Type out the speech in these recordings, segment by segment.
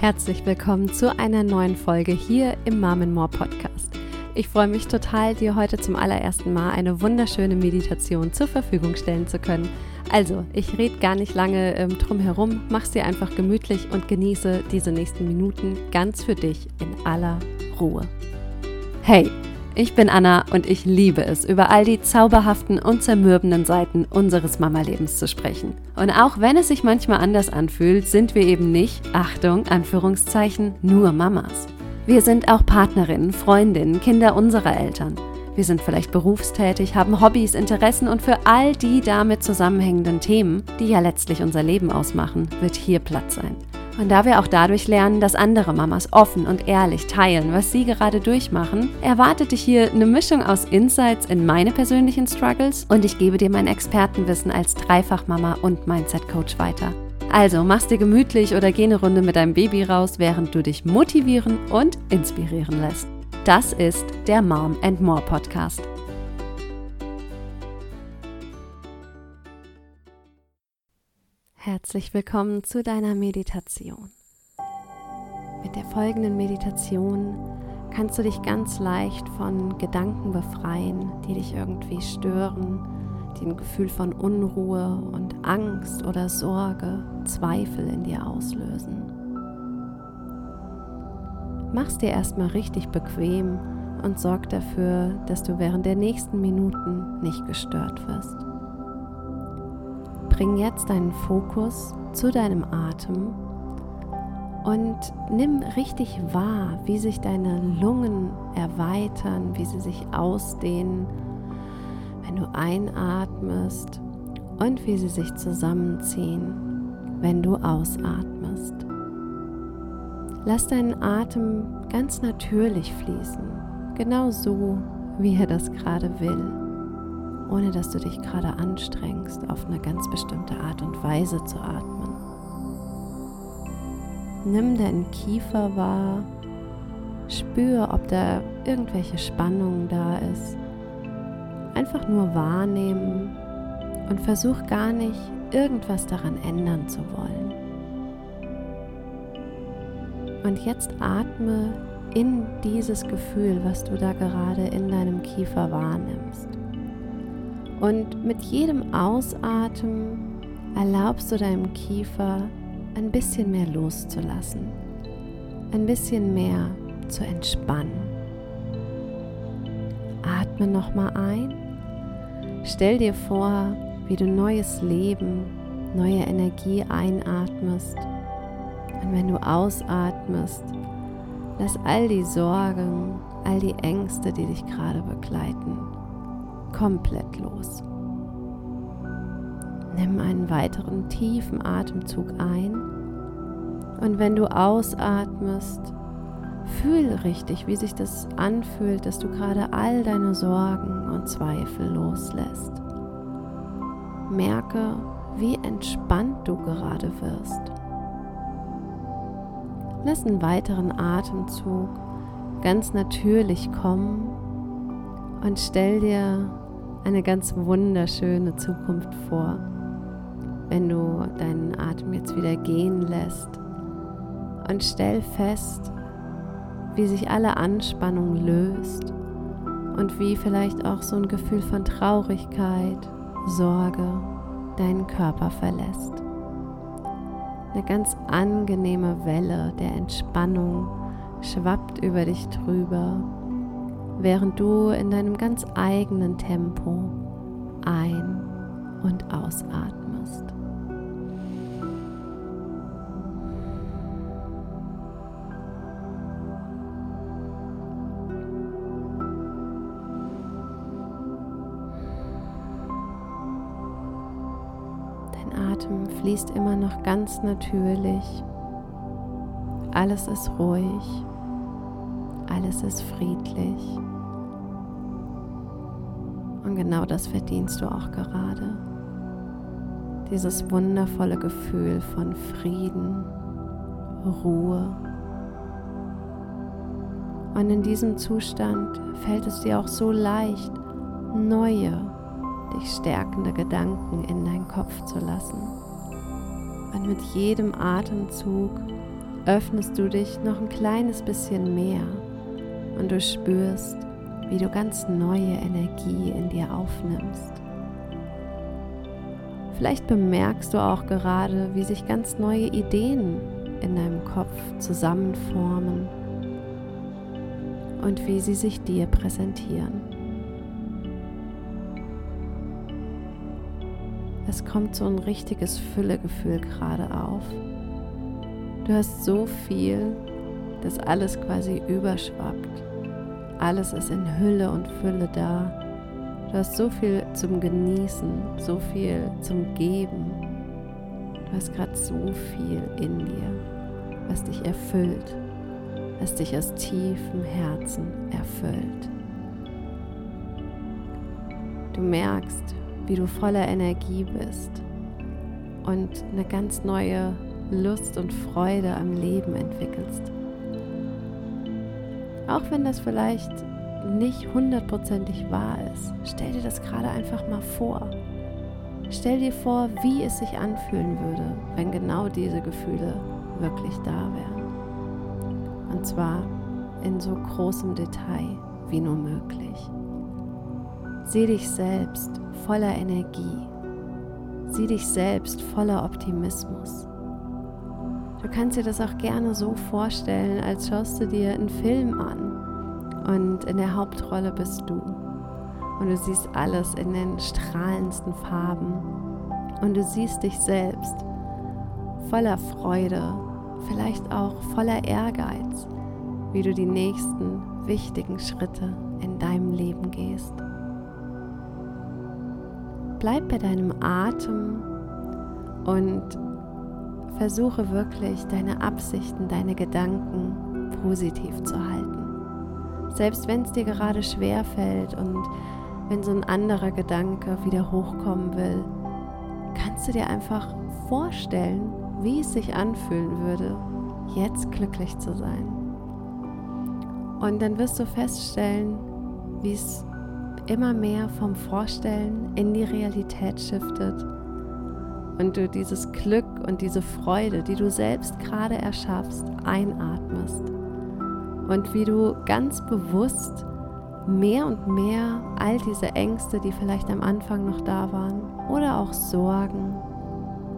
Herzlich willkommen zu einer neuen Folge hier im Mom More Podcast. Ich freue mich total, dir heute zum allerersten Mal eine wunderschöne Meditation zur Verfügung stellen zu können. Also, ich rede gar nicht lange ähm, drum herum, mach's dir einfach gemütlich und genieße diese nächsten Minuten ganz für dich in aller Ruhe. Hey! Ich bin Anna und ich liebe es, über all die zauberhaften und zermürbenden Seiten unseres Mama-Lebens zu sprechen. Und auch wenn es sich manchmal anders anfühlt, sind wir eben nicht, Achtung, Anführungszeichen, nur Mamas. Wir sind auch Partnerinnen, Freundinnen, Kinder unserer Eltern. Wir sind vielleicht berufstätig, haben Hobbys, Interessen und für all die damit zusammenhängenden Themen, die ja letztlich unser Leben ausmachen, wird hier Platz sein. Und da wir auch dadurch lernen, dass andere Mamas offen und ehrlich teilen, was sie gerade durchmachen, erwartet dich hier eine Mischung aus Insights in meine persönlichen Struggles und ich gebe dir mein Expertenwissen als Dreifachmama und Mindset-Coach weiter. Also mach's dir gemütlich oder geh eine Runde mit deinem Baby raus, während du dich motivieren und inspirieren lässt. Das ist der Mom and More Podcast. Herzlich willkommen zu deiner Meditation. Mit der folgenden Meditation kannst du dich ganz leicht von Gedanken befreien, die dich irgendwie stören, die ein Gefühl von Unruhe und Angst oder Sorge, Zweifel in dir auslösen. Mach's dir erstmal richtig bequem und sorg dafür, dass du während der nächsten Minuten nicht gestört wirst. Bring jetzt deinen Fokus zu deinem Atem und nimm richtig wahr, wie sich deine Lungen erweitern, wie sie sich ausdehnen, wenn du einatmest und wie sie sich zusammenziehen, wenn du ausatmest. Lass deinen Atem ganz natürlich fließen, genau so, wie er das gerade will ohne dass du dich gerade anstrengst, auf eine ganz bestimmte Art und Weise zu atmen. Nimm deinen Kiefer wahr, spür, ob da irgendwelche Spannung da ist. Einfach nur wahrnehmen und versuch gar nicht, irgendwas daran ändern zu wollen. Und jetzt atme in dieses Gefühl, was du da gerade in deinem Kiefer wahrnimmst. Und mit jedem Ausatmen erlaubst du deinem Kiefer ein bisschen mehr loszulassen, ein bisschen mehr zu entspannen. Atme nochmal ein. Stell dir vor, wie du neues Leben, neue Energie einatmest. Und wenn du ausatmest, lass all die Sorgen, all die Ängste, die dich gerade begleiten, komplett los. Nimm einen weiteren tiefen Atemzug ein und wenn du ausatmest, fühl richtig, wie sich das anfühlt, dass du gerade all deine Sorgen und Zweifel loslässt. Merke, wie entspannt du gerade wirst. Lass einen weiteren Atemzug ganz natürlich kommen und stell dir eine ganz wunderschöne Zukunft vor, wenn du deinen Atem jetzt wieder gehen lässt und stell fest, wie sich alle Anspannung löst und wie vielleicht auch so ein Gefühl von Traurigkeit, Sorge deinen Körper verlässt. Eine ganz angenehme Welle der Entspannung schwappt über dich drüber während du in deinem ganz eigenen Tempo ein- und ausatmest. Dein Atem fließt immer noch ganz natürlich. Alles ist ruhig. Alles ist friedlich. Und genau das verdienst du auch gerade. Dieses wundervolle Gefühl von Frieden, Ruhe. Und in diesem Zustand fällt es dir auch so leicht, neue, dich stärkende Gedanken in deinen Kopf zu lassen. Und mit jedem Atemzug öffnest du dich noch ein kleines bisschen mehr und du spürst, wie du ganz neue Energie in dir aufnimmst. Vielleicht bemerkst du auch gerade, wie sich ganz neue Ideen in deinem Kopf zusammenformen und wie sie sich dir präsentieren. Es kommt so ein richtiges Füllegefühl gerade auf. Du hast so viel, dass alles quasi überschwappt. Alles ist in Hülle und Fülle da. Du hast so viel zum Genießen, so viel zum Geben. Du hast gerade so viel in dir, was dich erfüllt, was dich aus tiefem Herzen erfüllt. Du merkst, wie du voller Energie bist und eine ganz neue Lust und Freude am Leben entwickelst. Auch wenn das vielleicht nicht hundertprozentig wahr ist, stell dir das gerade einfach mal vor. Stell dir vor, wie es sich anfühlen würde, wenn genau diese Gefühle wirklich da wären. Und zwar in so großem Detail wie nur möglich. Sieh dich selbst voller Energie. Sieh dich selbst voller Optimismus. Du kannst dir das auch gerne so vorstellen, als schaust du dir einen Film an und in der Hauptrolle bist du. Und du siehst alles in den strahlendsten Farben. Und du siehst dich selbst voller Freude, vielleicht auch voller Ehrgeiz, wie du die nächsten wichtigen Schritte in deinem Leben gehst. Bleib bei deinem Atem und versuche wirklich deine Absichten, deine Gedanken positiv zu halten. Selbst wenn es dir gerade schwer fällt und wenn so ein anderer Gedanke wieder hochkommen will, kannst du dir einfach vorstellen, wie es sich anfühlen würde, jetzt glücklich zu sein. Und dann wirst du feststellen, wie es immer mehr vom Vorstellen in die Realität shiftet und du dieses Glück und diese Freude, die du selbst gerade erschaffst, einatmest und wie du ganz bewusst mehr und mehr all diese Ängste, die vielleicht am Anfang noch da waren, oder auch Sorgen,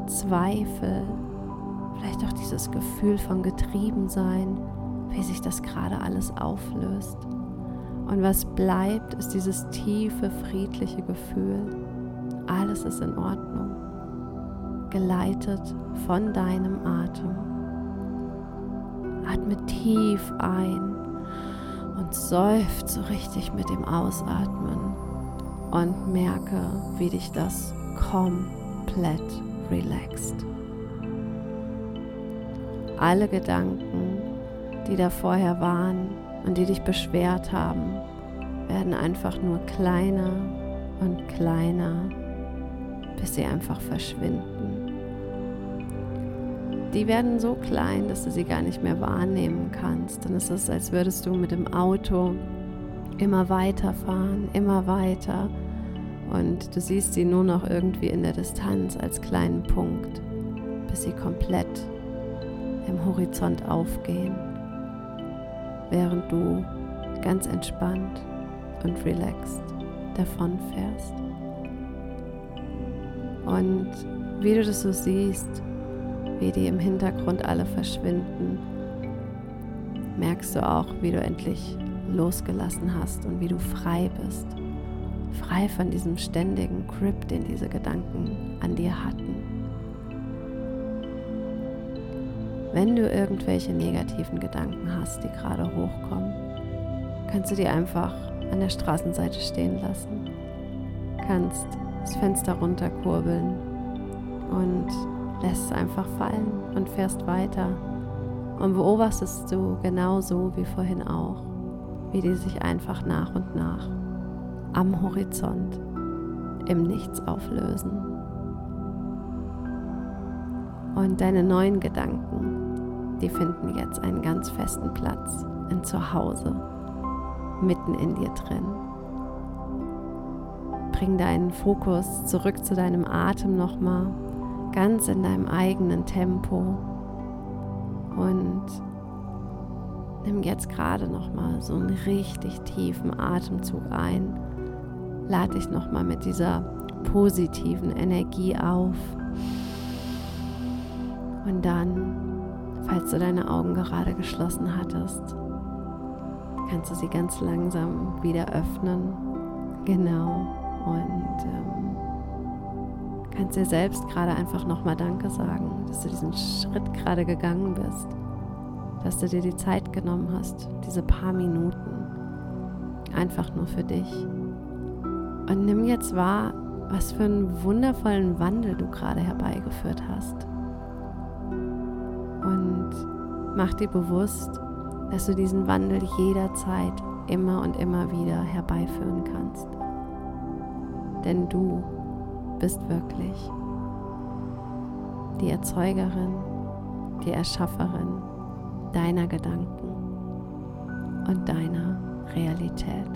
Zweifel, vielleicht auch dieses Gefühl von Getriebensein, wie sich das gerade alles auflöst. Und was bleibt, ist dieses tiefe, friedliche Gefühl. Alles ist in Ordnung geleitet von deinem Atem. Atme tief ein und seufzt so richtig mit dem Ausatmen und merke, wie dich das komplett relaxt. Alle Gedanken, die da vorher waren und die dich beschwert haben, werden einfach nur kleiner und kleiner, bis sie einfach verschwinden die werden so klein, dass du sie gar nicht mehr wahrnehmen kannst. Dann ist es, als würdest du mit dem Auto immer weiter fahren, immer weiter. Und du siehst sie nur noch irgendwie in der Distanz als kleinen Punkt, bis sie komplett im Horizont aufgehen, während du ganz entspannt und relaxed davon fährst. Und wie du das so siehst, wie die im Hintergrund alle verschwinden, merkst du auch, wie du endlich losgelassen hast und wie du frei bist. Frei von diesem ständigen Grip, den diese Gedanken an dir hatten. Wenn du irgendwelche negativen Gedanken hast, die gerade hochkommen, kannst du die einfach an der Straßenseite stehen lassen. Kannst das Fenster runterkurbeln und lässt es einfach fallen und fährst weiter und beobachtest du genauso wie vorhin auch, wie die sich einfach nach und nach am Horizont im Nichts auflösen. Und deine neuen Gedanken, die finden jetzt einen ganz festen Platz in Zuhause, mitten in dir drin. Bring deinen Fokus zurück zu deinem Atem nochmal ganz in deinem eigenen Tempo Und nimm jetzt gerade noch mal so einen richtig tiefen Atemzug ein. Lade dich noch mal mit dieser positiven Energie auf. Und dann, falls du deine Augen gerade geschlossen hattest, kannst du sie ganz langsam wieder öffnen. Genau. Und ähm, kannst dir selbst gerade einfach nochmal Danke sagen, dass du diesen Schritt gerade gegangen bist, dass du dir die Zeit genommen hast, diese paar Minuten, einfach nur für dich. Und nimm jetzt wahr, was für einen wundervollen Wandel du gerade herbeigeführt hast. Und mach dir bewusst, dass du diesen Wandel jederzeit immer und immer wieder herbeiführen kannst. Denn du bist wirklich die Erzeugerin, die Erschafferin deiner Gedanken und deiner Realität.